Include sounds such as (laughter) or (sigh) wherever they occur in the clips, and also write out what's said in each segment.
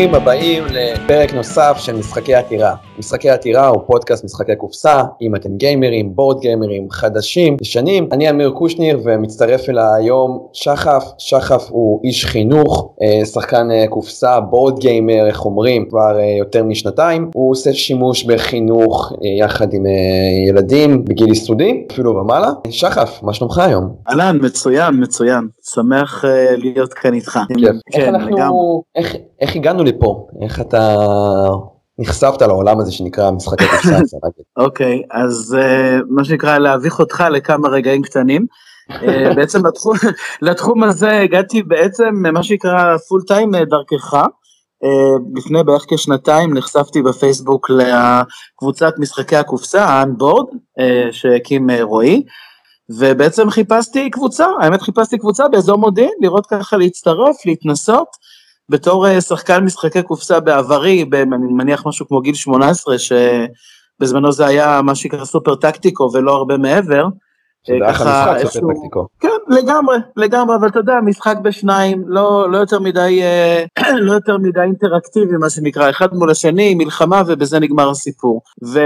ברוכים הבאים לפרק נוסף של משחקי עתירה. משחקי עתירה הוא פודקאסט משחקי קופסה, אם אתם גיימרים, בורד גיימרים, חדשים, ישנים. אני אמיר קושניר ומצטרף אליי היום שחף, שחף הוא איש חינוך, אה, שחקן אה, קופסה, בורד גיימר, איך אומרים, כבר אה, יותר משנתיים. הוא עושה שימוש בחינוך יחד עם ילדים בגיל יסודי, אפילו ומעלה. שחף, מה שלומך היום? אהלן, מצוין, מצוין. שמח להיות כאן איתך. כיף. כן, איך אנחנו, איך, איך הגענו לפה? איך אתה נחשפת לעולם הזה שנקרא משחקי קופסה? (laughs) אוקיי, אז uh, מה שנקרא להביך אותך לכמה רגעים קטנים. uh, (laughs) בעצם לתחום, (laughs) לתחום הזה הגעתי בעצם מה שנקרא פול טיים דרכך. לפני בערך כשנתיים נחשפתי בפייסבוק לקבוצת משחקי הקופסה, האנבורד, שהקים רועי. ובעצם חיפשתי קבוצה, האמת חיפשתי קבוצה באזור מודיעין, לראות ככה להצטרף, להתנסות. בתור אה, שחקן משחקי קופסה בעברי, אני מניח משהו כמו גיל 18, שבזמנו זה היה מה שנקרא סופר טקטיקו ולא הרבה מעבר. שזה היה לך משחק סופר טקטיקו. כן, לגמרי, לגמרי, אבל אתה יודע, משחק בשניים, לא, לא יותר מדי, אה, (clears throat) לא יותר מדי אינטראקטיבי, מה שנקרא, אחד מול השני, מלחמה, ובזה נגמר הסיפור. ו,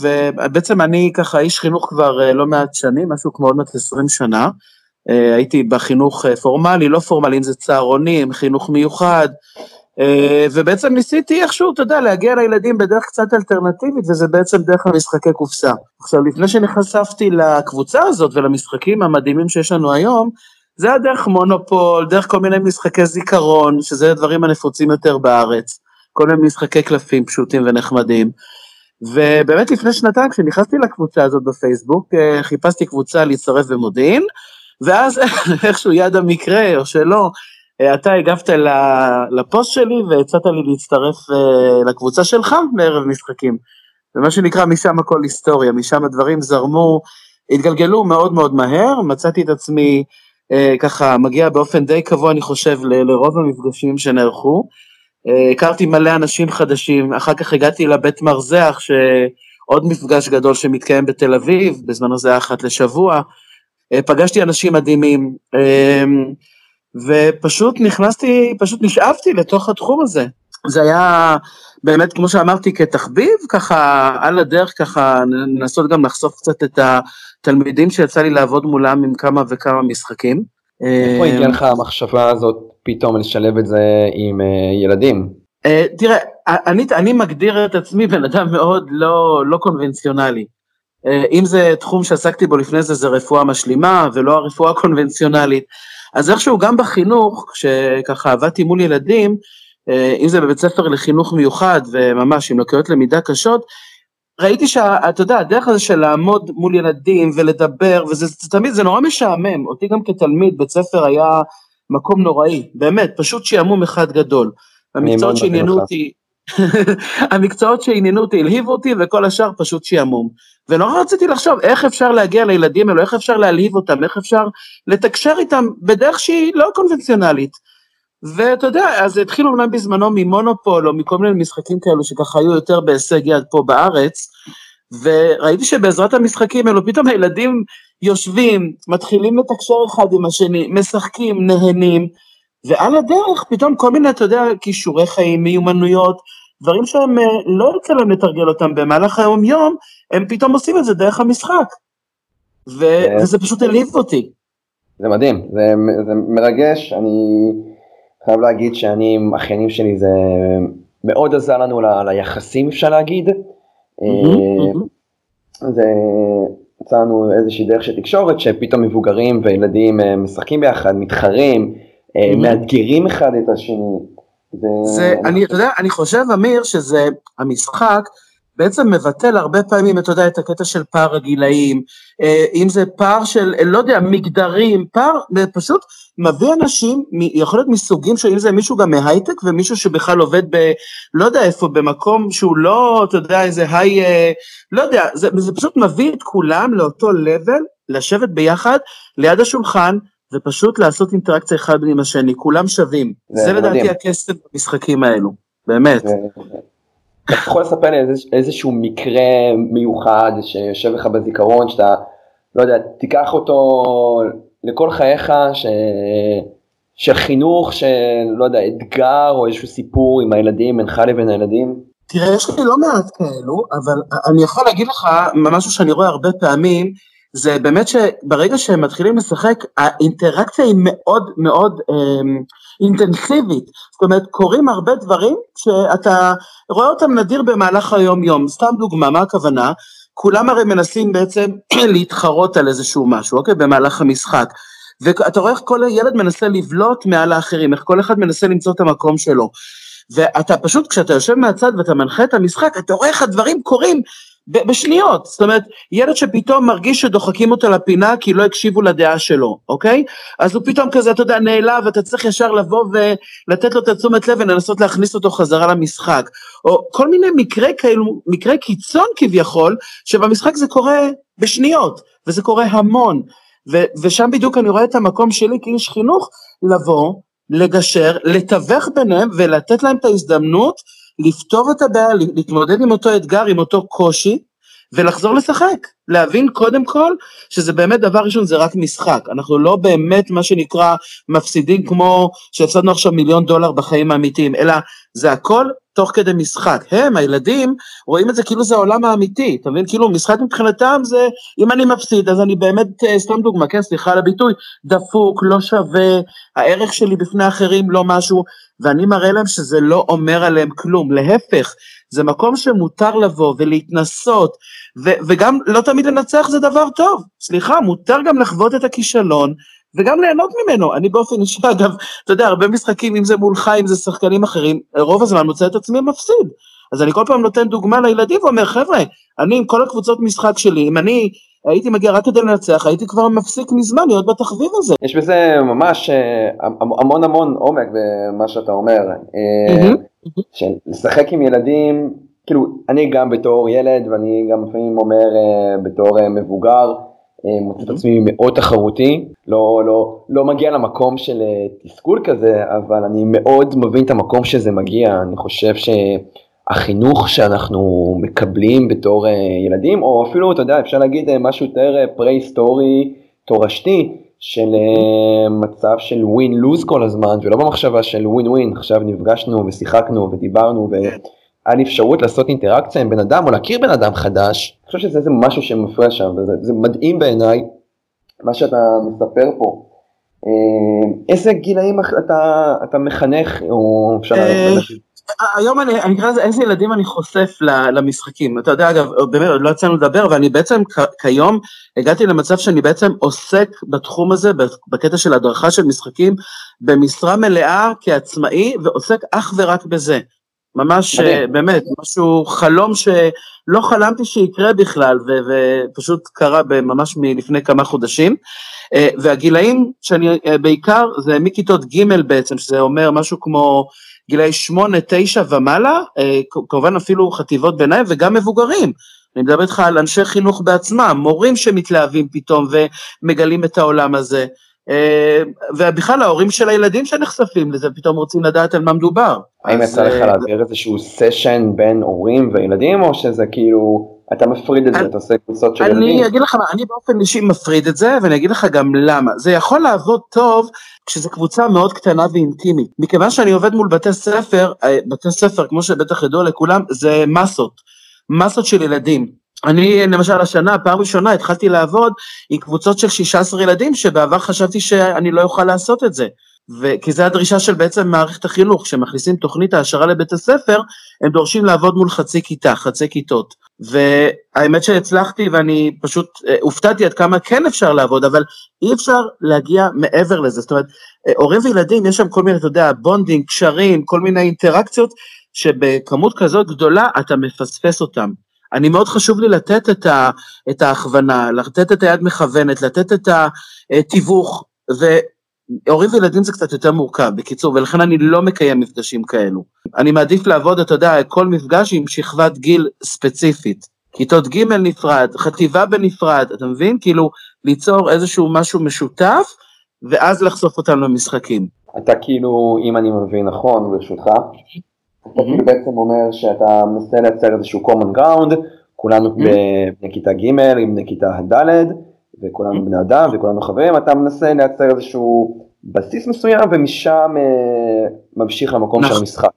ובעצם אני ככה איש חינוך כבר אה, לא מעט שנים, משהו כמו עוד מעט 20 שנה. אה, הייתי בחינוך אה, פורמלי, לא פורמלי, אם זה צהרונים, חינוך מיוחד, אה, ובעצם ניסיתי איכשהו, אתה יודע, להגיע לילדים בדרך קצת אלטרנטיבית, וזה בעצם דרך המשחקי קופסה. עכשיו, לפני שנחשפתי לקבוצה הזאת ולמשחקים המדהימים שיש לנו היום, זה היה דרך מונופול, דרך כל מיני משחקי זיכרון, שזה הדברים הנפוצים יותר בארץ, כל מיני משחקי קלפים פשוטים ונחמדים. ובאמת לפני שנתיים, כשנכנסתי לקבוצה הזאת בפייסבוק, חיפשתי קבוצה להצטרף במודיעין, ואז (laughs) איכשהו יד המקרה, או שלא, אה, אתה הגבת לפוסט שלי והצעת לי להצטרף אה, לקבוצה שלך לערב משחקים. ומה שנקרא, משם הכל היסטוריה, משם הדברים זרמו, התגלגלו מאוד מאוד מהר, מצאתי את עצמי אה, ככה מגיע באופן די קבוע, אני חושב, ל- לרוב המפגשים שנערכו. אה, הכרתי מלא אנשים חדשים, אחר כך הגעתי לבית מרזח, שעוד מפגש גדול שמתקיים בתל אביב, בזמנו זה היה אחת לשבוע, פגשתי אנשים מדהימים, אמ, ופשוט נכנסתי, פשוט נשאבתי לתוך התחום הזה. זה היה באמת, כמו שאמרתי, כתחביב, ככה על הדרך, ככה לנסות גם לחשוף קצת את התלמידים שיצא לי לעבוד מולם עם כמה וכמה משחקים. איפה הגיעה אמ, לך המחשבה הזאת פתאום לשלב את זה עם uh, ילדים? Uh, תראה, אני, אני מגדיר את עצמי בן אדם מאוד לא, לא קונבנציונלי. אה, אם זה תחום שעסקתי בו לפני זה, זה רפואה משלימה ולא הרפואה הקונבנציונלית. אז איכשהו גם בחינוך, כשככה עבדתי מול ילדים, אה, אם זה בבית ספר לחינוך מיוחד וממש עם לקויות למידה קשות, ראיתי שאתה יודע, הדרך הזה של לעמוד מול ילדים ולדבר, וזה זה, תמיד, זה נורא משעמם, אותי גם כתלמיד, בית ספר היה מקום נוראי, באמת, פשוט שעמום אחד גדול. המקצועות שעניינו אותי, (laughs) המקצועות שעניינו אותי הלהיבו אותי וכל השאר פשוט שעמום. ונורא רציתי לחשוב איך אפשר להגיע לילדים האלו, איך אפשר להלהיב אותם, איך אפשר לתקשר איתם בדרך שהיא לא קונבנציונלית. ואתה יודע, אז התחיל אומנם בזמנו ממונופול או מכל מיני משחקים כאלו שככה היו יותר בהישג יד פה בארץ, וראיתי שבעזרת המשחקים האלו פתאום הילדים יושבים, מתחילים לתקשר אחד עם השני, משחקים, נהנים, ועל הדרך פתאום כל מיני, אתה יודע, כישורי חיים, מיומנויות, דברים שהם אה, לא יוצא להם לתרגל אותם במהלך היום-יום, הם פתאום עושים את זה דרך המשחק. ו... כן. וזה פשוט העליב אותי. זה מדהים, זה, זה מרגש, אני חייב להגיד שאני עם אחיינים שלי זה מאוד עזר לנו ל, ליחסים אפשר להגיד. אה, זה יצא לנו איזושהי דרך של תקשורת שפתאום מבוגרים וילדים אה, משחקים ביחד, מתחרים, מאתגרים אחד את השני. זה, אני, אתה יודע, אני חושב, אמיר, שזה, המשחק בעצם מבטל הרבה פעמים, אתה יודע, את הקטע של פער הגילאים, אה, אם זה פער של, לא יודע, מגדרים, פער, פשוט מביא אנשים, יכול להיות מסוגים שאם זה מישהו גם מהייטק ומישהו שבכלל עובד ב... לא יודע איפה, במקום שהוא לא, אתה יודע, איזה היי, אה, לא יודע, זה, זה פשוט מביא את כולם לאותו לבל, לשבת ביחד ליד השולחן, ופשוט לעשות אינטראקציה אחד עם השני, כולם שווים. זה, זה לדעתי הקסם במשחקים האלו, באמת. אתה יכול לספר לי איזשהו מקרה מיוחד שיושב לך בזיכרון, שאתה, לא יודע, תיקח אותו לכל חייך, ש... של חינוך, שלא יודע, אתגר או איזשהו סיפור עם הילדים, בינך לבין הילדים? תראה, יש לי לא מעט כאלו, אבל אני יכול להגיד לך משהו שאני רואה הרבה פעמים, זה באמת שברגע שהם מתחילים לשחק, האינטראקציה היא מאוד מאוד אה, אינטנסיבית. זאת אומרת, קורים הרבה דברים שאתה רואה אותם נדיר במהלך היום-יום. סתם דוגמה, מה הכוונה? כולם הרי מנסים בעצם (clears throat) להתחרות על איזשהו משהו, אוקיי? במהלך המשחק. ואתה רואה איך כל ילד מנסה לבלוט מעל האחרים, איך כל אחד מנסה למצוא את המקום שלו. ואתה פשוט, כשאתה יושב מהצד ואתה מנחה את המשחק, אתה רואה איך הדברים קורים בשניות, זאת אומרת, ילד שפתאום מרגיש שדוחקים אותו לפינה כי לא הקשיבו לדעה שלו, אוקיי? אז הוא פתאום כזה, אתה יודע, נעלב, ואתה צריך ישר לבוא ולתת לו את התשומת לב ולנסות להכניס אותו חזרה למשחק. או כל מיני מקרי כאלו, מקרי קיצון כביכול, שבמשחק זה קורה בשניות, וזה קורה המון. ו- ושם בדיוק אני רואה את המקום שלי כאיש חינוך, לבוא, לגשר, לתווך ביניהם ולתת להם את ההזדמנות לפתור את הבעיה, להתמודד עם אותו אתגר, עם אותו קושי, ולחזור לשחק. להבין קודם כל שזה באמת דבר ראשון זה רק משחק, אנחנו לא באמת מה שנקרא מפסידים כמו שהפסדנו עכשיו מיליון דולר בחיים האמיתיים, אלא זה הכל תוך כדי משחק. הם, הילדים, רואים את זה כאילו זה העולם האמיתי, אתה מבין? כאילו משחק מבחינתם זה, אם אני מפסיד אז אני באמת, אה, סתם דוגמה, כן, סליחה על הביטוי, דפוק, לא שווה, הערך שלי בפני אחרים לא משהו, ואני מראה להם שזה לא אומר עליהם כלום, להפך, זה מקום שמותר לבוא ולהתנסות, ו- וגם לא תמיד לנצח זה דבר טוב, סליחה, מותר גם לחוות את הכישלון, וגם ליהנות ממנו. אני באופן אישי, אגב, אתה יודע, הרבה משחקים, אם זה מולך, אם זה שחקנים אחרים, רוב הזמן מוצא את עצמי מפסיד. אז אני כל פעם נותן דוגמה לילדים ואומר, חבר'ה, אני עם כל הקבוצות משחק שלי, אם אני הייתי מגיע רק כדי לנצח, הייתי כבר מפסיק מזמן להיות בתחביב הזה. יש בזה ממש אה, המון המון עומק במה שאתה אומר. אה, לשחק עם ילדים, כאילו, אני גם בתור ילד, ואני גם לפעמים אומר אה, בתור מבוגר, מוצא את עצמי מאוד תחרותי, לא, לא, לא מגיע למקום של תסכול כזה, אבל אני מאוד מבין את המקום שזה מגיע, אני חושב ש... החינוך שאנחנו מקבלים בתור uh, ילדים, או אפילו, אתה יודע, אפשר להגיד uh, משהו יותר פרה-היסטורי, תורשתי, של uh, מצב של win-lose כל הזמן, ולא במחשבה של win-win, עכשיו נפגשנו ושיחקנו ודיברנו, והיה לי אפשרות לעשות אינטראקציה עם בן אדם, או להכיר בן אדם חדש, אני חושב שזה איזה משהו שמפריע שם, וזה מדהים בעיניי, מה שאתה מספר פה. איזה גילאים אתה, אתה מחנך, או אפשר... היום אני, אני אקרא לזה איזה ילדים אני חושף למשחקים. אתה יודע, אגב, באמת, עוד לא יצאנו לדבר, ואני בעצם כיום הגעתי למצב שאני בעצם עוסק בתחום הזה, בקטע של הדרכה של משחקים, במשרה מלאה כעצמאי, ועוסק אך ורק בזה. ממש, מדהים. באמת, משהו, חלום שלא חלמתי שיקרה בכלל, ו- ופשוט קרה ממש מלפני כמה חודשים. אה, והגילאים שאני אה, בעיקר, זה מכיתות ג' בעצם, שזה אומר משהו כמו גילאי שמונה, תשע ומעלה, אה, כמובן אפילו חטיבות ביניים וגם מבוגרים. אני מדבר איתך על אנשי חינוך בעצמם, מורים שמתלהבים פתאום ומגלים את העולם הזה. אה, ובכלל ההורים של הילדים שנחשפים לזה פתאום רוצים לדעת על מה מדובר. האם יצא לך אה, להעביר איזשהו סשן בין הורים וילדים או שזה כאילו אתה מפריד את זה, אתה עושה קבוצות של ילדים? אני אגיד לך מה, אני באופן אישי מפריד את זה ואני אגיד לך גם למה. זה יכול לעבוד טוב כשזו קבוצה מאוד קטנה ואינטימית. מכיוון שאני עובד מול בתי ספר, אה, בתי ספר כמו שבטח ידוע לכולם, זה מסות, מסות של ילדים. אני למשל השנה, פעם ראשונה התחלתי לעבוד עם קבוצות של 16 ילדים שבעבר חשבתי שאני לא אוכל לעשות את זה. כי זה הדרישה של בעצם מערכת החינוך, כשמכניסים תוכנית העשרה לבית הספר, הם דורשים לעבוד מול חצי כיתה, חצי כיתות. והאמת שהצלחתי ואני פשוט אה, הופתעתי עד כמה כן אפשר לעבוד, אבל אי אפשר להגיע מעבר לזה. זאת אומרת, אה, הורים וילדים, יש שם כל מיני, אתה יודע, bonding, קשרים, כל מיני אינטראקציות, שבכמות כזאת גדולה אתה מפספס אותם. אני מאוד חשוב לי לתת את, ה, את ההכוונה, לתת את היד מכוונת, לתת את התיווך, והורים וילדים זה קצת יותר מורכב, בקיצור, ולכן אני לא מקיים מפגשים כאלו. אני מעדיף לעבוד, אתה יודע, כל מפגש עם שכבת גיל ספציפית. כיתות ג' נפרד, חטיבה בנפרד, אתה מבין? כאילו, ליצור איזשהו משהו משותף, ואז לחשוף אותנו למשחקים. אתה כאילו, אם אני מבין נכון, ברשותך, כאילו בעצם אומר שאתה מנסה לייצר איזשהו common ground, כולנו בני כיתה ג' עם בני כיתה ד', וכולנו בני אדם וכולנו חברים, אתה מנסה לייצר איזשהו בסיס מסוים ומשם אה, ממשיך למקום נכון. של המשחק.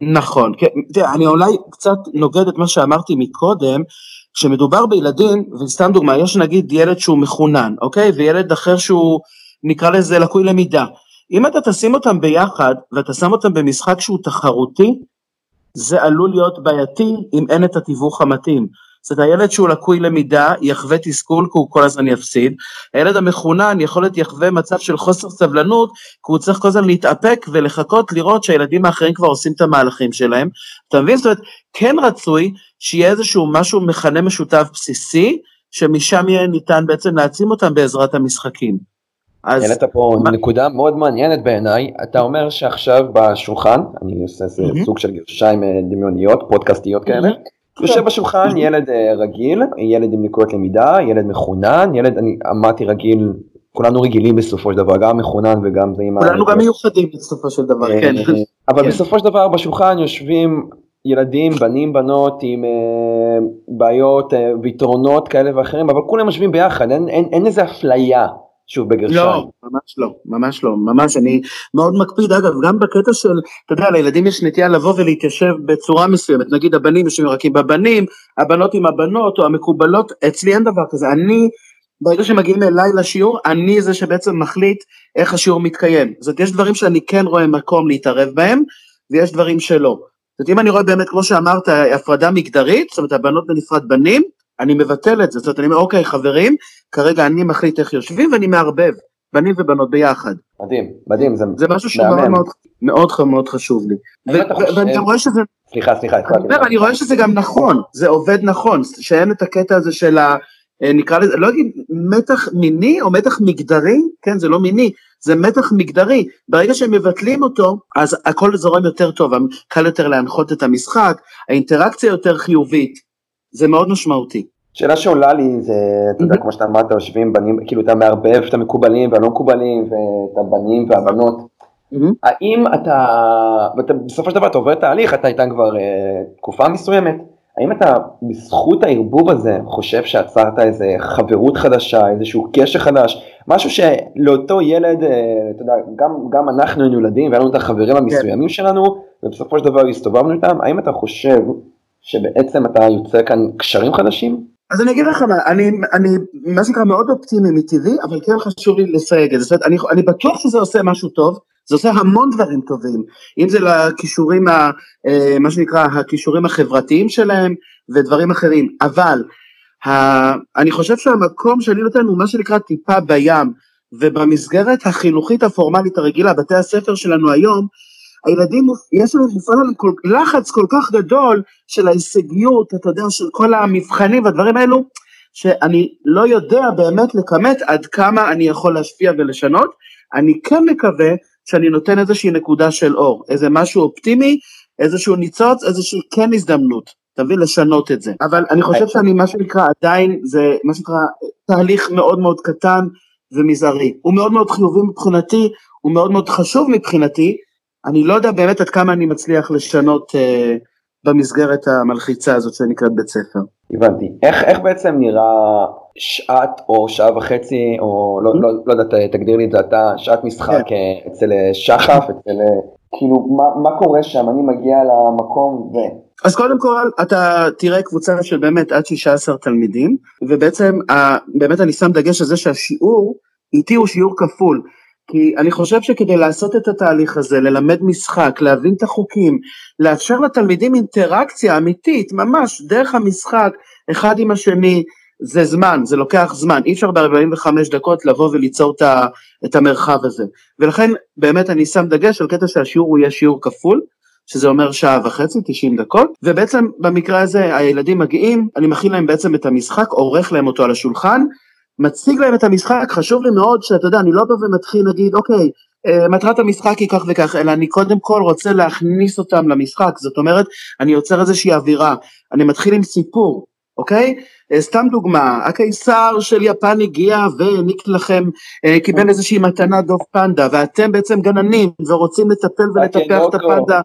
נכון, כן, תראה, אני אולי קצת נוגד את מה שאמרתי מקודם, כשמדובר בילדים, וסתם דוגמה, יש נגיד ילד שהוא מחונן, אוקיי? וילד אחר שהוא, נקרא לזה לקוי למידה. אם אתה תשים אותם ביחד, ואתה שם אותם במשחק שהוא תחרותי, זה עלול להיות בעייתי אם אין את התיווך המתאים. זאת אומרת, הילד שהוא לקוי למידה יחווה תסכול כי הוא כל הזמן יפסיד, הילד המחונן יכול להיות יחווה מצב של חוסר סבלנות, כי הוא צריך כל הזמן להתאפק ולחכות לראות שהילדים האחרים כבר עושים את המהלכים שלהם. אתה מבין? זאת אומרת, כן רצוי שיהיה איזשהו משהו מכנה משותף בסיסי, שמשם יהיה ניתן בעצם להעצים אותם בעזרת המשחקים. אז העלית פה מה- נקודה מאוד מעניינת בעיניי, אתה אומר שעכשיו בשולחן, אני עושה איזה מהמם. סוג של גרשיים אה, דמיוניות, פודקאסטיות כאלה, מהמם. יושב בשולחן ילד אה, רגיל, ילד עם לקויות למידה, ילד מחונן, ילד, אני אמרתי רגיל, כולנו רגילים בסופו של דבר, גם מחונן וגם זה עם ה... כולנו גם מיוחדים בסופו של דבר, כן. אה, אבל כן. בסופו של דבר בשולחן יושבים ילדים, בנים, בנות עם בעיות ויתרונות כאלה ואחרים, אבל כולם יושבים ביחד, אין- אין אין איזה אפליה, שוב בגרשיים. לא, ממש לא, ממש לא, ממש, אני מאוד מקפיד, אגב, גם בקטע של, אתה יודע, לילדים יש נטייה לבוא ולהתיישב בצורה מסוימת, נגיד הבנים יושבים רק עם הבנים, הבנות עם הבנות, או המקובלות, אצלי אין דבר כזה, אני, ברגע שמגיעים אליי לשיעור, אני זה שבעצם מחליט איך השיעור מתקיים. זאת אומרת, יש דברים שאני כן רואה מקום להתערב בהם, ויש דברים שלא. זאת אומרת, אם אני רואה באמת, כמו שאמרת, הפרדה מגדרית, זאת אומרת, הבנות בנפרד בנים, אני מבטל את זה, זאת אומרת, אני אומר, אוקיי, חברים, כרגע אני מחליט איך יושבים ואני מערבב, בנים ובנות ביחד. מדהים, מדהים, זה, זה משהו שהוא מהמם. מאוד מאוד, מאוד, מאוד חשוב לי. חושב- ואני גם רואה שזה, סליחה, סליחה, אני. אומר, אני רואה שזה גם נכון, זה עובד נכון, שאין את הקטע הזה של ה... אה, נקרא לזה, לא אגיד מתח מיני או מתח מגדרי, כן, זה לא מיני, זה מתח מגדרי. ברגע שהם מבטלים אותו, אז הכל זורם יותר טוב, קל יותר להנחות את המשחק, האינטראקציה יותר חיובית, זה מאוד משמעותי. שאלה שעולה לי זה, אתה יודע, Mhm. כמו שאתה אמרת, יושבים בנים, כאילו אתה מערבב את המקובלים והלא מקובלים ואת הבנים והבנות. האם אתה, ואתה בסופו של דבר אתה עובר תהליך, אתה איתם כבר אה, תקופה מסוימת, האם אתה בזכות הערבוב הזה חושב שעצרת איזה חברות חדשה, איזשהו קשר חדש, משהו שלאותו ילד, אה, אתה יודע, גם, גם אנחנו היינו ילדים והיה לנו את החברים המסוימים שלנו, ובסופו של דבר הסתובבנו איתם, האם אתה חושב שבעצם אתה יוצא כאן קשרים חדשים? אז אני אגיד לך מה, אני, אני מה שנקרא מאוד אופטימי מטבעי, אבל כן חשוב לי לסייג את זה, זאת אומרת, אני, אני בטוח שזה עושה משהו טוב, זה עושה המון דברים טובים, אם זה לכישורים, ה, אה, מה שנקרא, הכישורים החברתיים שלהם ודברים אחרים, אבל ה, אני חושב שהמקום שאני נותן הוא מה שנקרא טיפה בים, ובמסגרת החינוכית הפורמלית הרגילה, בתי הספר שלנו היום, הילדים, יש לנו מופעל עליהם לחץ כל כך גדול של ההישגיות, אתה יודע, של כל המבחנים והדברים האלו, שאני לא יודע באמת לכמת עד כמה אני יכול להשפיע ולשנות. אני כן מקווה שאני נותן איזושהי נקודה של אור, איזה משהו אופטימי, איזשהו ניצוץ, איזושהי כן הזדמנות, תבין, לשנות את זה. אבל אני חושב שאני, מה שנקרא, עדיין, זה מה שנקרא, תהליך מאוד מאוד קטן ומזערי. הוא מאוד מאוד חיובי מבחינתי, הוא מאוד מאוד חשוב מבחינתי, אני לא יודע באמת עד כמה אני מצליח לשנות אה, במסגרת המלחיצה הזאת שנקראת בית ספר. הבנתי. איך, איך בעצם נראה שעת או שעה וחצי, או לא, לא, לא יודע, תגדיר לי את זה אתה, שעת משחק כן. אה, אצל אה, שחף, אצל... אה, כאילו, מה, מה קורה שם? אני מגיע למקום ו... אז קודם כל אתה תראה קבוצה של באמת עד 16 תלמידים ובעצם ה, באמת אני שם דגש על זה שהשיעור איתי הוא שיעור כפול כי אני חושב שכדי לעשות את התהליך הזה ללמד משחק להבין את החוקים לאפשר לתלמידים אינטראקציה אמיתית ממש דרך המשחק אחד עם השני זה זמן זה לוקח זמן. אי אפשר ב-45 דקות לבוא וליצור את, ה, את המרחב הזה. ולכן באמת אני שם דגש על קטע שהשיעור הוא יהיה שיעור כפול שזה אומר שעה וחצי, 90 דקות, ובעצם במקרה הזה הילדים מגיעים, אני מכין להם בעצם את המשחק, עורך להם אותו על השולחן, מציג להם את המשחק, חשוב לי מאוד שאתה יודע, אני לא בא ומתחיל להגיד, אוקיי, אה, מטרת המשחק היא כך וכך, אלא אני קודם כל רוצה להכניס אותם למשחק, זאת אומרת, אני יוצר איזושהי אווירה, אני מתחיל עם סיפור, אוקיי? אה, סתם דוגמה, הקיסר של יפן הגיע והעניק לכם, אה, קיבל איזושהי מתנה דוב פנדה, ואתם בעצם גננים ורוצים לטפל ולטפח את הקינוקו. הפנדה.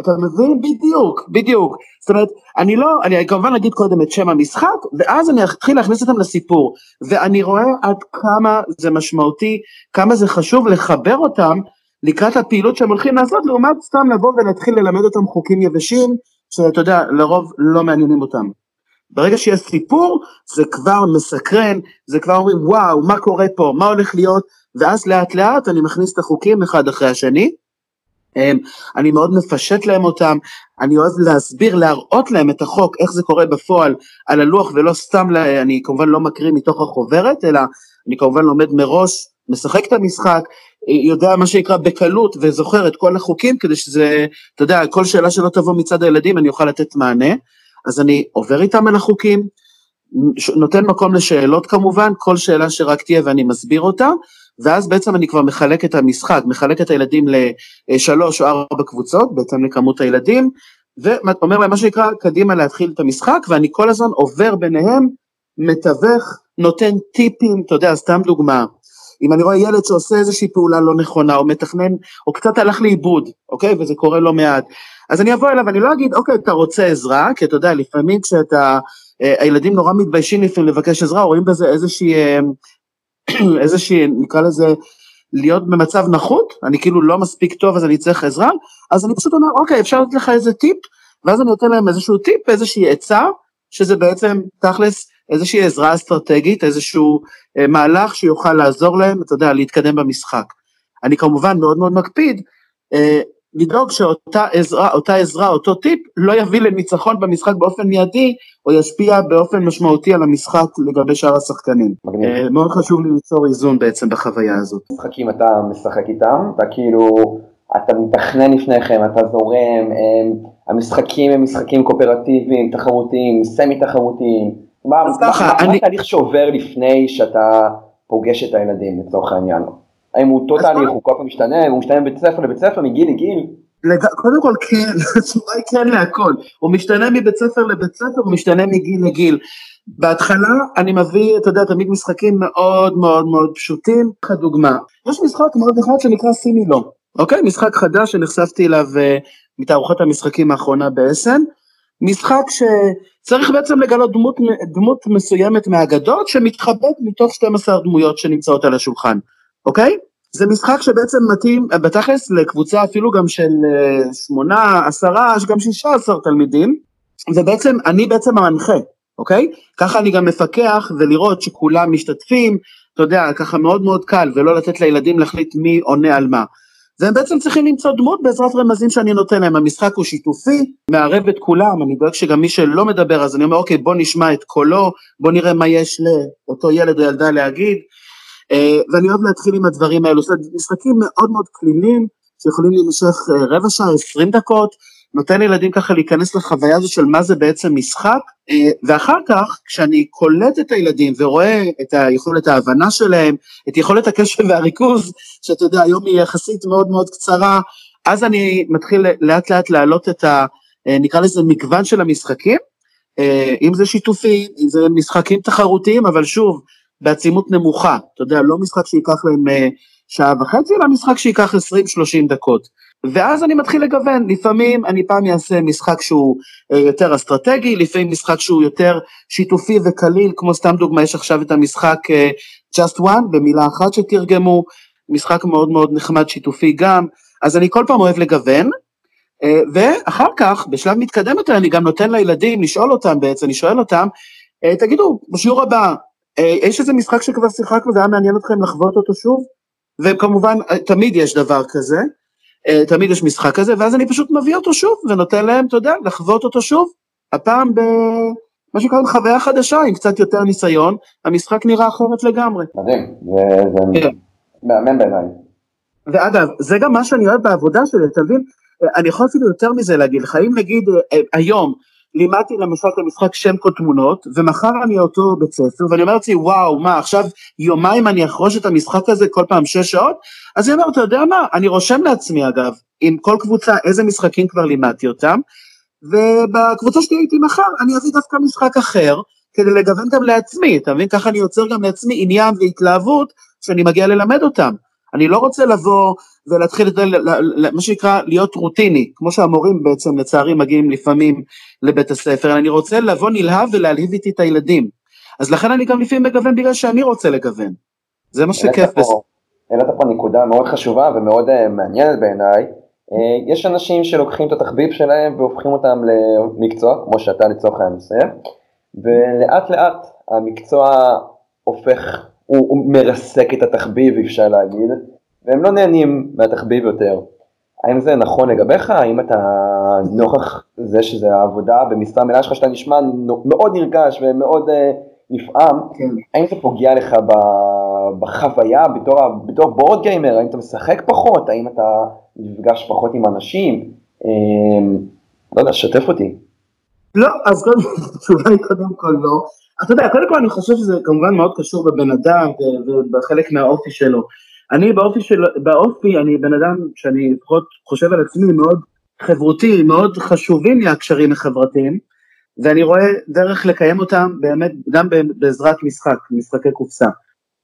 אתה מבין? בדיוק, בדיוק. זאת אומרת, אני לא, אני כמובן אגיד קודם את שם המשחק, ואז אני אתחיל להכניס אותם לסיפור. ואני רואה עד כמה זה משמעותי, כמה זה חשוב לחבר אותם לקראת הפעילות שהם הולכים לעשות, לעומת סתם לבוא ולהתחיל ללמד אותם חוקים יבשים, שאתה יודע, לרוב לא מעניינים אותם. ברגע שיש סיפור, זה כבר מסקרן, זה כבר אומרים, וואו, מה קורה פה, מה הולך להיות, ואז לאט לאט אני מכניס את החוקים אחד אחרי השני. אני מאוד מפשט להם אותם, אני אוהב להסביר, להראות להם את החוק, איך זה קורה בפועל על הלוח, ולא סתם, לה, אני כמובן לא מקריא מתוך החוברת, אלא אני כמובן לומד מראש, משחק את המשחק, יודע מה שנקרא בקלות וזוכר את כל החוקים, כדי שזה, אתה יודע, כל שאלה שלא תבוא מצד הילדים אני אוכל לתת מענה. אז אני עובר איתם על החוקים, נותן מקום לשאלות כמובן, כל שאלה שרק תהיה ואני מסביר אותה, ואז בעצם אני כבר מחלק את המשחק, מחלק את הילדים לשלוש או ארבע קבוצות, בהתאם לכמות הילדים, ואומר להם מה שנקרא, קדימה להתחיל את המשחק, ואני כל הזמן עובר ביניהם, מתווך, נותן טיפים, אתה יודע, סתם דוגמה, אם אני רואה ילד שעושה איזושהי פעולה לא נכונה, או מתכנן, או קצת הלך לאיבוד, אוקיי? וזה קורה לא מעט. אז אני אבוא אליו, אני לא אגיד, אוקיי, אתה רוצה עזרה, כי אתה יודע, לפעמים כשאתה, אה, הילדים נורא מתביישים לפעמים לבקש עזרה, רואים בזה איזושהי, אה, (clears throat) איזושהי, נקרא לזה, להיות במצב נחות, אני כאילו לא מספיק טוב אז אני צריך עזרה, אז אני פשוט אומר, אוקיי, אפשר לתת לך איזה טיפ, ואז אני נותן להם איזשהו טיפ, איזושהי עצה, שזה בעצם תכלס איזושהי עזרה אסטרטגית, איזשהו אה, מהלך שיוכל לעזור להם, אתה יודע, להתקדם במשחק. אני כמובן מאוד מאוד מקפיד אה, לדאוג שאותה עזרה, אותה עזרה, אותו טיפ, לא יביא לניצחון במשחק באופן מיידי, או ישפיע באופן משמעותי על המשחק לגבי שאר השחקנים. מגניב. אה, מאוד חשוב לי ליצור איזון בעצם בחוויה הזאת. משחקים אתה משחק איתם, אתה כאילו, אתה מתכנן לפניכם, אתה זורם, הם, המשחקים הם משחקים קואופרטיביים, תחרותיים, סמי תחרותיים. מה התהליך שעובר לפני שאתה פוגש את הילדים לצורך העניין? האם הוא אותו תהליך, הוא כל פעם משתנה, הוא משתנה מבית ספר לבית ספר, מגיל לגיל? קודם כל כן, (laughs) התשובה היא כן להכל, הוא משתנה מבית ספר לבית ספר, הוא משתנה מגיל לגיל. בהתחלה אני מביא, אתה יודע, תמיד משחקים מאוד מאוד מאוד פשוטים. כדוגמה, יש משחק מאוד אחד שנקרא שימי לו, אוקיי? משחק חדש שנחשפתי אליו uh, מתערוכת המשחקים האחרונה באסן. משחק שצריך בעצם לגלות דמות, דמות מסוימת מהאגדות שמתחבאת מתוך 12 דמויות שנמצאות על השולחן, אוקיי? זה משחק שבעצם מתאים בתכלס לקבוצה אפילו גם של אה, שמונה, עשרה, גם שישה עשר תלמידים, ובעצם אני בעצם המנחה, אוקיי? ככה אני גם מפקח ולראות שכולם משתתפים, אתה יודע, ככה מאוד מאוד קל, ולא לתת לילדים להחליט מי עונה על מה. והם בעצם צריכים למצוא דמות בעזרת רמזים שאני נותן להם, המשחק הוא שיתופי, מערב את כולם, אני דואג שגם מי שלא מדבר אז אני אומר אוקיי בוא נשמע את קולו, בוא נראה מה יש לאותו ילד או ילדה להגיד, אה, ואני אוהב להתחיל עם הדברים האלו, זאת אומרת משחקים מאוד מאוד קלילים, שיכולים להימשך אה, רבע שעה, עשרים דקות, נותן לילדים ככה להיכנס לחוויה הזו של מה זה בעצם משחק, אה, ואחר כך כשאני קולט את הילדים ורואה את היכולת ההבנה שלהם, את יכולת הקשב והריכוז, שאתה יודע היום היא יחסית מאוד מאוד קצרה, אז אני מתחיל לאט לאט להעלות את ה... אה, נקרא לזה מגוון של המשחקים, אה, אם זה שיתופי, אם זה משחקים תחרותיים, אבל שוב, בעצימות נמוכה, אתה יודע, לא משחק שייקח להם שעה וחצי, אלא משחק שייקח 20-30 דקות. ואז אני מתחיל לגוון, לפעמים אני פעם אעשה משחק שהוא אה, יותר אסטרטגי, לפעמים משחק שהוא יותר שיתופי וקליל, כמו סתם דוגמה, יש עכשיו את המשחק אה, Just One, במילה אחת שתרגמו, משחק מאוד מאוד נחמד שיתופי גם, אז אני כל פעם אוהב לגוון, אה, ואחר כך, בשלב מתקדם יותר, אני גם נותן לילדים לשאול אותם בעצם, אני שואל אותם, תגידו, בשיעור הבא, יש איזה משחק שכבר שיחקנו והיה מעניין אתכם לחוות אותו שוב? וכמובן, תמיד יש דבר כזה. אה, תמיד יש משחק כזה, ואז אני פשוט מביא אותו שוב, ונותן להם, אתה יודע, לחוות אותו שוב. הפעם במה שקוראים חוויה חדשה, עם קצת יותר ניסיון, המשחק נראה אחרת לגמרי. מדהים, זה כן. מהמם בעיניי. ואגב, זה גם מה שאני אוהב בעבודה שלי, אתה מבין? אני יכול אפילו יותר מזה להגיד לך, אם נגיד אה, היום לימדתי למשל את המשחק שם קוד תמונות, ומחר אני אותו בית ספר, ואני אומר לעצמי, וואו, מה, עכשיו יומיים אני אחרוש את המשחק הזה כל פעם שש שעות? אז אני אומר, אתה יודע מה, אני רושם לעצמי אגב, עם כל קבוצה איזה משחקים כבר לימדתי אותם, ובקבוצה שלי הייתי מחר, אני אביא דווקא משחק אחר, כדי לגוון גם לעצמי, אתה מבין? ככה אני יוצר גם לעצמי עניין והתלהבות שאני מגיע ללמד אותם. אני לא רוצה לבוא ולהתחיל, מה שנקרא, להיות רוטיני, כמו שהמורים בעצם לצערי מגיעים לפעמים לבית הספר, אני רוצה לבוא נלהב ולהלהיב איתי את הילדים. אז לכן אני גם לפעמים מגוון בגלל שאני רוצה לגוון. זה מה שכיף בזה. העלית פה נקודה מאוד חשובה ומאוד uh, מעניינת בעיניי. Uh, יש אנשים שלוקחים את התחביב שלהם והופכים אותם למקצוע, כמו שאתה לצורך עושה, ולאט לאט המקצוע הופך, הוא, הוא מרסק את התחביב אפשר להגיד, והם לא נהנים מהתחביב יותר. האם זה נכון לגביך? האם אתה נוכח זה שזה העבודה במשרה מלאה שלך שאתה נשמע מאוד נרגש ומאוד uh, נפעם, כן. האם זה פוגע לך בחוויה בתור, בתור בורד גיימר? האם אתה משחק פחות? האם אתה נפגש פחות עם אנשים? אמ, לא יודע, שתף אותי. לא, אז קודם כל, (laughs) התשובה היא קודם כל לא. אתה יודע, קודם כל אני חושב שזה כמובן מאוד קשור בבן אדם ובחלק מהאופי שלו. אני באופי של, באופי, אני בן אדם שאני לפחות חושב על עצמי מאוד חברותי, מאוד חשובים לי הקשרים החברתיים, ואני רואה דרך לקיים אותם באמת גם בעזרת משחק, משחקי קופסה.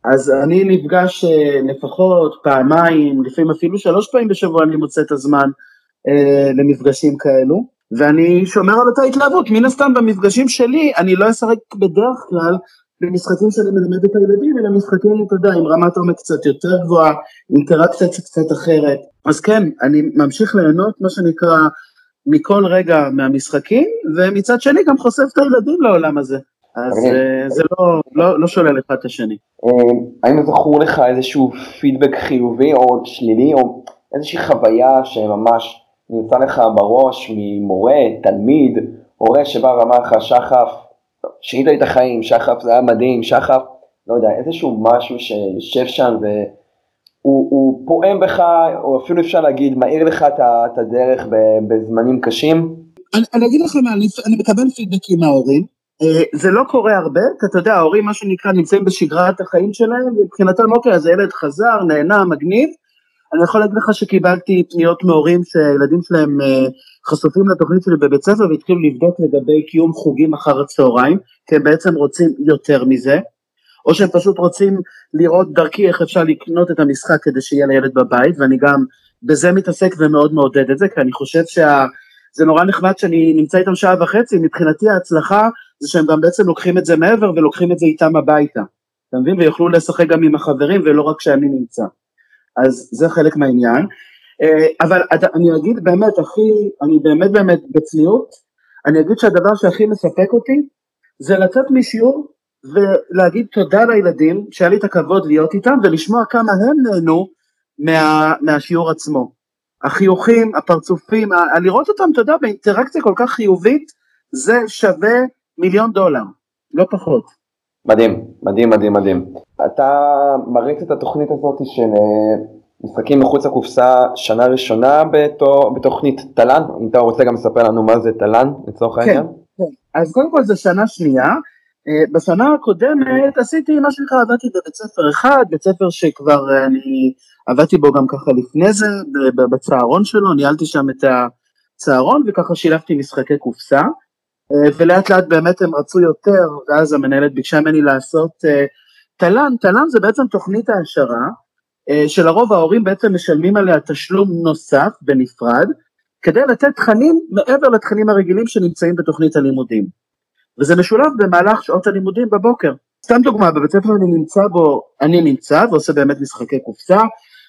אז אני נפגש אה, לפחות פעמיים, לפעמים אפילו שלוש פעמים בשבוע אני מוצא את הזמן אה, למפגשים כאלו, ואני שומר על אותה התלהבות, מן הסתם במפגשים שלי אני לא אשחק בדרך כלל במשחקים שאני מלמד את הילדים, אלא משחקים, אתה יודע, עם רמת עומק קצת יותר גבוהה, אינטראקציה קצת אחרת. אז כן, אני ממשיך ליהנות, מה שנקרא, מכל רגע מהמשחקים, ומצד שני גם חושף את הילדים לעולם הזה. אז אה, זה לא, לא, לא שולל אחד את השני. אה, האם זכור לך איזשהו פידבק חיובי או שלילי, או איזושהי חוויה שממש נמצא לך בראש ממורה, תלמיד, הורה שבא ואמר לך, שחף, שינית לי את החיים, שחף זה היה מדהים, שחף, לא יודע, איזשהו משהו שיושב שם והוא פועם בך, או אפילו אפשר להגיד, מאיר לך את הדרך בזמנים קשים? אני, אני אגיד לך מה, אני, אני מקבל פידבקים מההורים, אה, זה לא קורה הרבה, אתה יודע, ההורים מה שנקרא נמצאים בשגרת החיים שלהם, ומבחינתם אוקיי, אז הילד חזר, נהנה, מגניב. אני יכול להגיד לך שקיבלתי פניות מהורים שהילדים שלהם אה, חשופים לתוכנית שלי בבית ספר והתחילו לבדוק לגבי קיום חוגים אחר הצהריים, כי הם בעצם רוצים יותר מזה, או שהם פשוט רוצים לראות דרכי איך אפשר לקנות את המשחק כדי שיהיה לילד בבית, ואני גם בזה מתעסק ומאוד מעודד את זה, כי אני חושב שזה נורא נחמד שאני נמצא איתם שעה וחצי, מבחינתי ההצלחה זה שהם גם בעצם לוקחים את זה מעבר ולוקחים את זה איתם הביתה, אתה מבין? ויוכלו לשחק גם עם החברים ולא רק שאני נמצא. אז זה חלק מהעניין. אה, אבל אני אגיד באמת, הכי, אני באמת באמת בצניעות, אני אגיד שהדבר שהכי מספק אותי זה לצאת משיעור ולהגיד תודה לילדים שהיה לי את הכבוד להיות איתם ולשמוע כמה הם נהנו מה, מהשיעור עצמו. החיוכים, הפרצופים, לראות אותם, אתה יודע, באינטראקציה כל כך חיובית, זה שווה מיליון דולר, לא פחות. מדהים, מדהים, מדהים, מדהים. אתה מריץ את התוכנית הזאת של אה, משחקים מחוץ לקופסה שנה ראשונה בתו, בתוכנית תל"ן, אם אתה רוצה גם לספר לנו מה זה תל"ן לצורך כן, העניין. כן, אז קודם כל זה שנה שנייה. אה, בשנה הקודמת עשיתי מה שנקרא, עבדתי בבית ספר אחד, בית ספר שכבר אה, אני עבדתי בו גם ככה לפני זה, בצהרון שלו, ניהלתי שם את הצהרון וככה שילבתי משחקי קופסה. אה, ולאט לאט באמת הם רצו יותר, ואז המנהלת ביקשה ממני לעשות אה, תל"ן, תל"ן זה בעצם תוכנית העשרה, אה, שלרוב ההורים בעצם משלמים עליה תשלום נוסף בנפרד, כדי לתת תכנים מעבר לתכנים הרגילים שנמצאים בתוכנית הלימודים. וזה משולב במהלך שעות הלימודים בבוקר. סתם דוגמה, בבית ספר אני נמצא בו, אני נמצא ועושה באמת משחקי קופסה,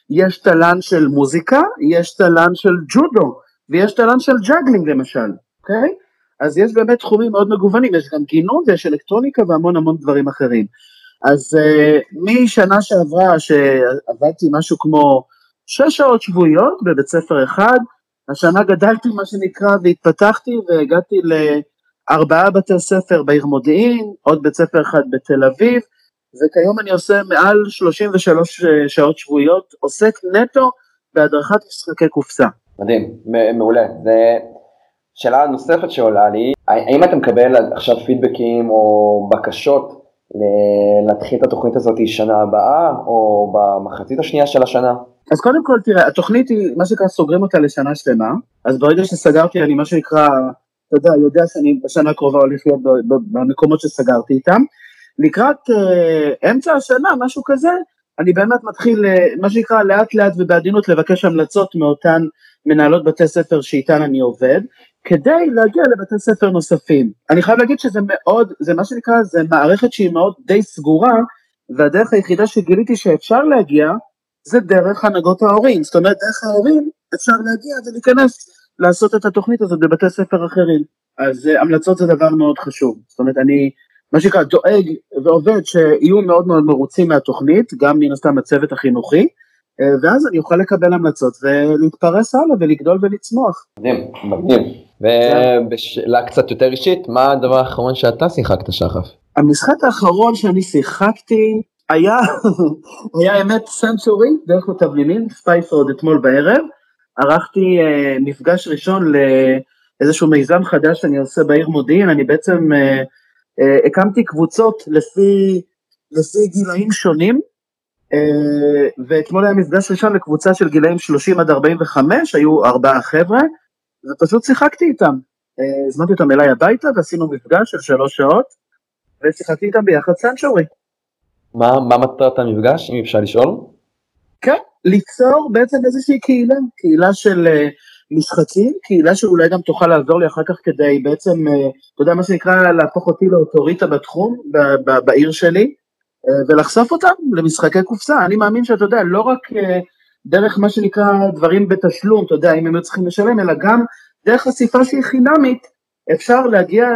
יש תל"ן של מוזיקה, יש תל"ן של ג'ודו, ויש תל"ן של ג'אגלינג למשל, אוקיי? Okay? אז יש באמת תחומים מאוד מגוונים, יש גם גינון ויש אלקטרוניקה והמון המון דברים אחרים. אז uh, משנה שעברה שעבדתי משהו כמו שש שעות שבועיות בבית ספר אחד, השנה גדלתי מה שנקרא והתפתחתי והגעתי לארבעה בתי ספר בעיר מודיעין, עוד בית ספר אחד בתל אביב, וכיום אני עושה מעל 33 אה, שעות שבועיות, עוסק נטו בהדרכת משחקי קופסה. מדהים, מעולה. זה שאלה נוספת שעולה לי, האם אתה מקבל עכשיו פידבקים או בקשות להתחיל את התוכנית הזאת שנה הבאה או במחצית השנייה של השנה? אז קודם כל תראה, התוכנית היא, מה שנקרא, סוגרים אותה לשנה שלמה, אז ברגע שסגרתי אני מה שנקרא, אתה יודע, יודע שאני בשנה הקרובה הולך להיות במקומות שסגרתי איתם. לקראת uh, אמצע השנה, משהו כזה, אני באמת מתחיל, אה, מה שנקרא, לאט לאט ובעדינות לבקש המלצות מאותן מנהלות בתי ספר שאיתן אני עובד, כדי להגיע לבתי ספר נוספים. אני חייב להגיד שזה מאוד, זה מה שנקרא, זה מערכת שהיא מאוד די סגורה, והדרך היחידה שגיליתי שאפשר להגיע, זה דרך הנהגות ההורים. זאת אומרת, דרך ההורים אפשר להגיע ולהיכנס לעשות את התוכנית הזאת בבתי ספר אחרים. אז uh, המלצות זה דבר מאוד חשוב. זאת אומרת, אני, מה שנקרא, דואג ועובד שיהיו מאוד מאוד מרוצים מהתוכנית, גם מן הסתם הצוות החינוכי, uh, ואז אני אוכל לקבל המלצות ולהתפרס הלאה ולגדול ולצמוח. מדהים, מדהים. ובשאלה קצת יותר אישית, מה הדבר האחרון שאתה שיחקת שחף? המשחק האחרון שאני שיחקתי היה, (laughs) היה אמת סנצ'ורי, דרך התבלינים, ספייפורד אתמול בערב. ערכתי uh, מפגש ראשון לאיזשהו מיזם חדש שאני עושה בעיר מודיעין, אני בעצם uh, הקמתי קבוצות לפי, לפי גילאים שונים, uh, ואתמול היה מפגש ראשון לקבוצה של גילאים 30 עד 45, היו ארבעה חבר'ה, ופשוט שיחקתי איתם. הזמנתי אותם אליי הביתה ועשינו מפגש של שלוש שעות, ושיחקתי איתם ביחד סנצ'ורי. מה, מה מטרת המפגש, אם אפשר לשאול? כן, ליצור בעצם איזושהי קהילה, קהילה של משחקים, קהילה שאולי גם תוכל לעזור לי אחר כך כדי בעצם, uh, אתה יודע מה שנקרא, להפוך אותי לאוטוריטה בתחום, ב- ב- בעיר שלי, uh, ולחשוף אותם למשחקי קופסה. אני מאמין שאתה יודע, לא רק uh, דרך מה שנקרא דברים בתשלום, אתה יודע, אם הם צריכים לשלם, אלא גם דרך חשיפה שהיא חינמית, אפשר להגיע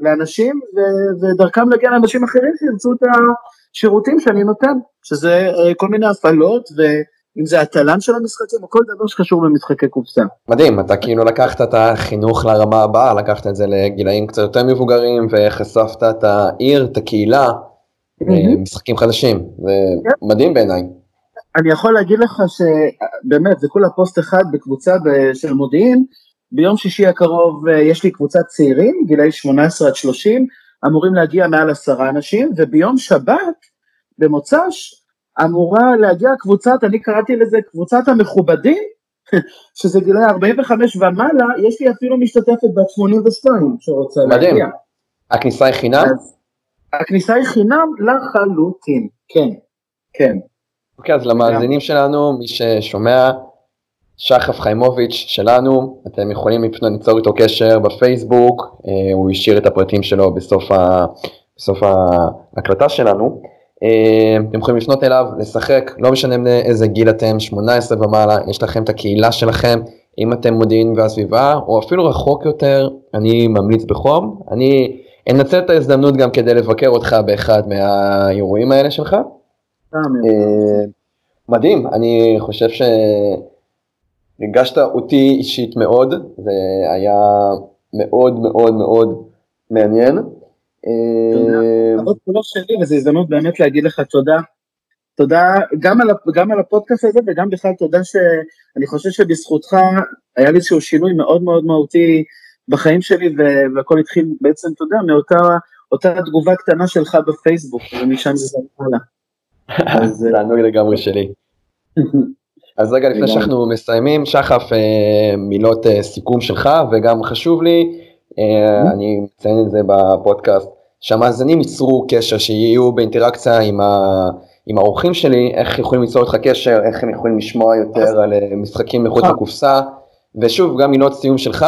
לאנשים ודרכם להגיע לאנשים אחרים שירצו את השירותים שאני נותן, שזה כל מיני הפעלות ואם זה התל"ן של המשחקים או כל דבר שקשור במשחקי קופסה. מדהים, אתה כאילו לקחת את החינוך לרמה הבאה, לקחת את זה לגילאים קצת יותר מבוגרים וחשפת את העיר, את הקהילה, משחקים חדשים, זה מדהים בעיניי. אני יכול להגיד לך שבאמת זה כולה פוסט אחד בקבוצה של מודיעין, ביום שישי הקרוב יש לי קבוצת צעירים, גילאי 18 עד 30, אמורים להגיע מעל עשרה אנשים, וביום שבת, במוצ"ש, אמורה להגיע קבוצת, אני קראתי לזה קבוצת המכובדים, (laughs) שזה גילאי 45 ומעלה, יש לי אפילו משתתפת בת 82 שרוצה. להגיע. מדהים. הכניסה היא חינם? הכניסה היא חינם לחלוטין, כן, כן. אוקיי, אז למאזינים שלנו, מי ששומע, שחף חיימוביץ' שלנו, אתם יכולים ליצור איתו קשר בפייסבוק, אה, הוא השאיר את הפרטים שלו בסוף, ה, בסוף ההקלטה שלנו. אה, אתם יכולים לפנות אליו, לשחק, לא משנה איזה גיל אתם, 18 ומעלה, יש לכם את הקהילה שלכם, אם אתם מודיעין והסביבה, או אפילו רחוק יותר, אני ממליץ בחום. אני אנצל את ההזדמנות גם כדי לבקר אותך באחד מהאירועים האלה שלך. אה, מדהים, אני חושב ש... ריגשת אותי אישית מאוד, זה היה מאוד מאוד מאוד מעניין. עוד כולו שלי וזו הזדמנות באמת להגיד לך תודה. תודה גם על, גם על הפודקאסט הזה וגם בכלל תודה שאני חושב שבזכותך היה לי איזשהו שינוי מאוד מאוד מהותי בחיים שלי והכל התחיל בעצם, אתה יודע, מאותה תגובה קטנה שלך בפייסבוק ומשם זה זמן הלאה. אז תענוג לגמרי שלי. (laughs) אז רגע לפני שאנחנו מסיימים, שחף, אה, מילות אה, סיכום שלך, וגם חשוב לי, אני מציין את זה בפודקאסט, שהמאזינים ייצרו קשר, שיהיו באינטראקציה עם, ה... עם האורחים שלי, איך יכולים ליצור איתך קשר, איך הם יכולים לשמוע יותר על משחקים מחוץ לקופסה, ושוב, גם מילות סיום שלך.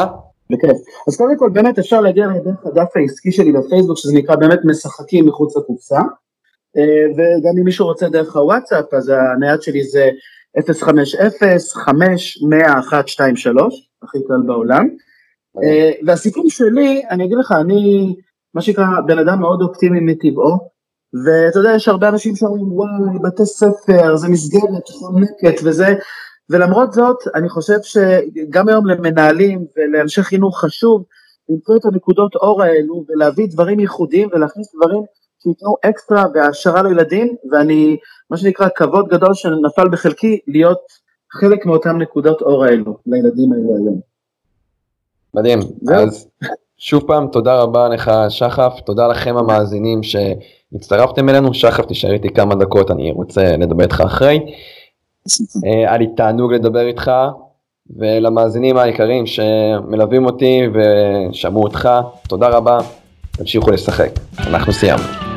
בכיף. אז קודם כל באמת אפשר להגיע לדרך הדף העסקי שלי בפייסבוק, שזה נקרא באמת משחקים מחוץ לקופסה, וגם אם מישהו רוצה דרך הוואטסאפ, אז הנייד שלי זה 050-500-123, הכי קל בעולם. אה, והסיכום שלי, אני אגיד לך, אני, מה שנקרא, בן אדם מאוד אופטימי מטבעו, ואתה יודע, יש הרבה אנשים שאומרים, וואי, בתי ספר, זה מסגרת חונקת וזה, ולמרות זאת, אני חושב שגם היום למנהלים ולאנשי חינוך חשוב למצוא את הנקודות אור האלו ולהביא דברים ייחודיים ולהכניס דברים שייתנו אקסטרה והעשרה לילדים, ואני, מה שנקרא, כבוד גדול שנפל בחלקי להיות חלק מאותן נקודות אור האלו, לילדים האלו היום. מדהים, אז שוב פעם תודה רבה לך שחף, תודה לכם המאזינים שהצטרפתם אלינו, שחף תישאר איתי כמה דקות, אני רוצה לדבר איתך אחרי. (laughs) אה, היה לי תענוג לדבר איתך, ולמאזינים היקרים שמלווים אותי ושמעו אותך, תודה רבה, תמשיכו לשחק, אנחנו סיימנו.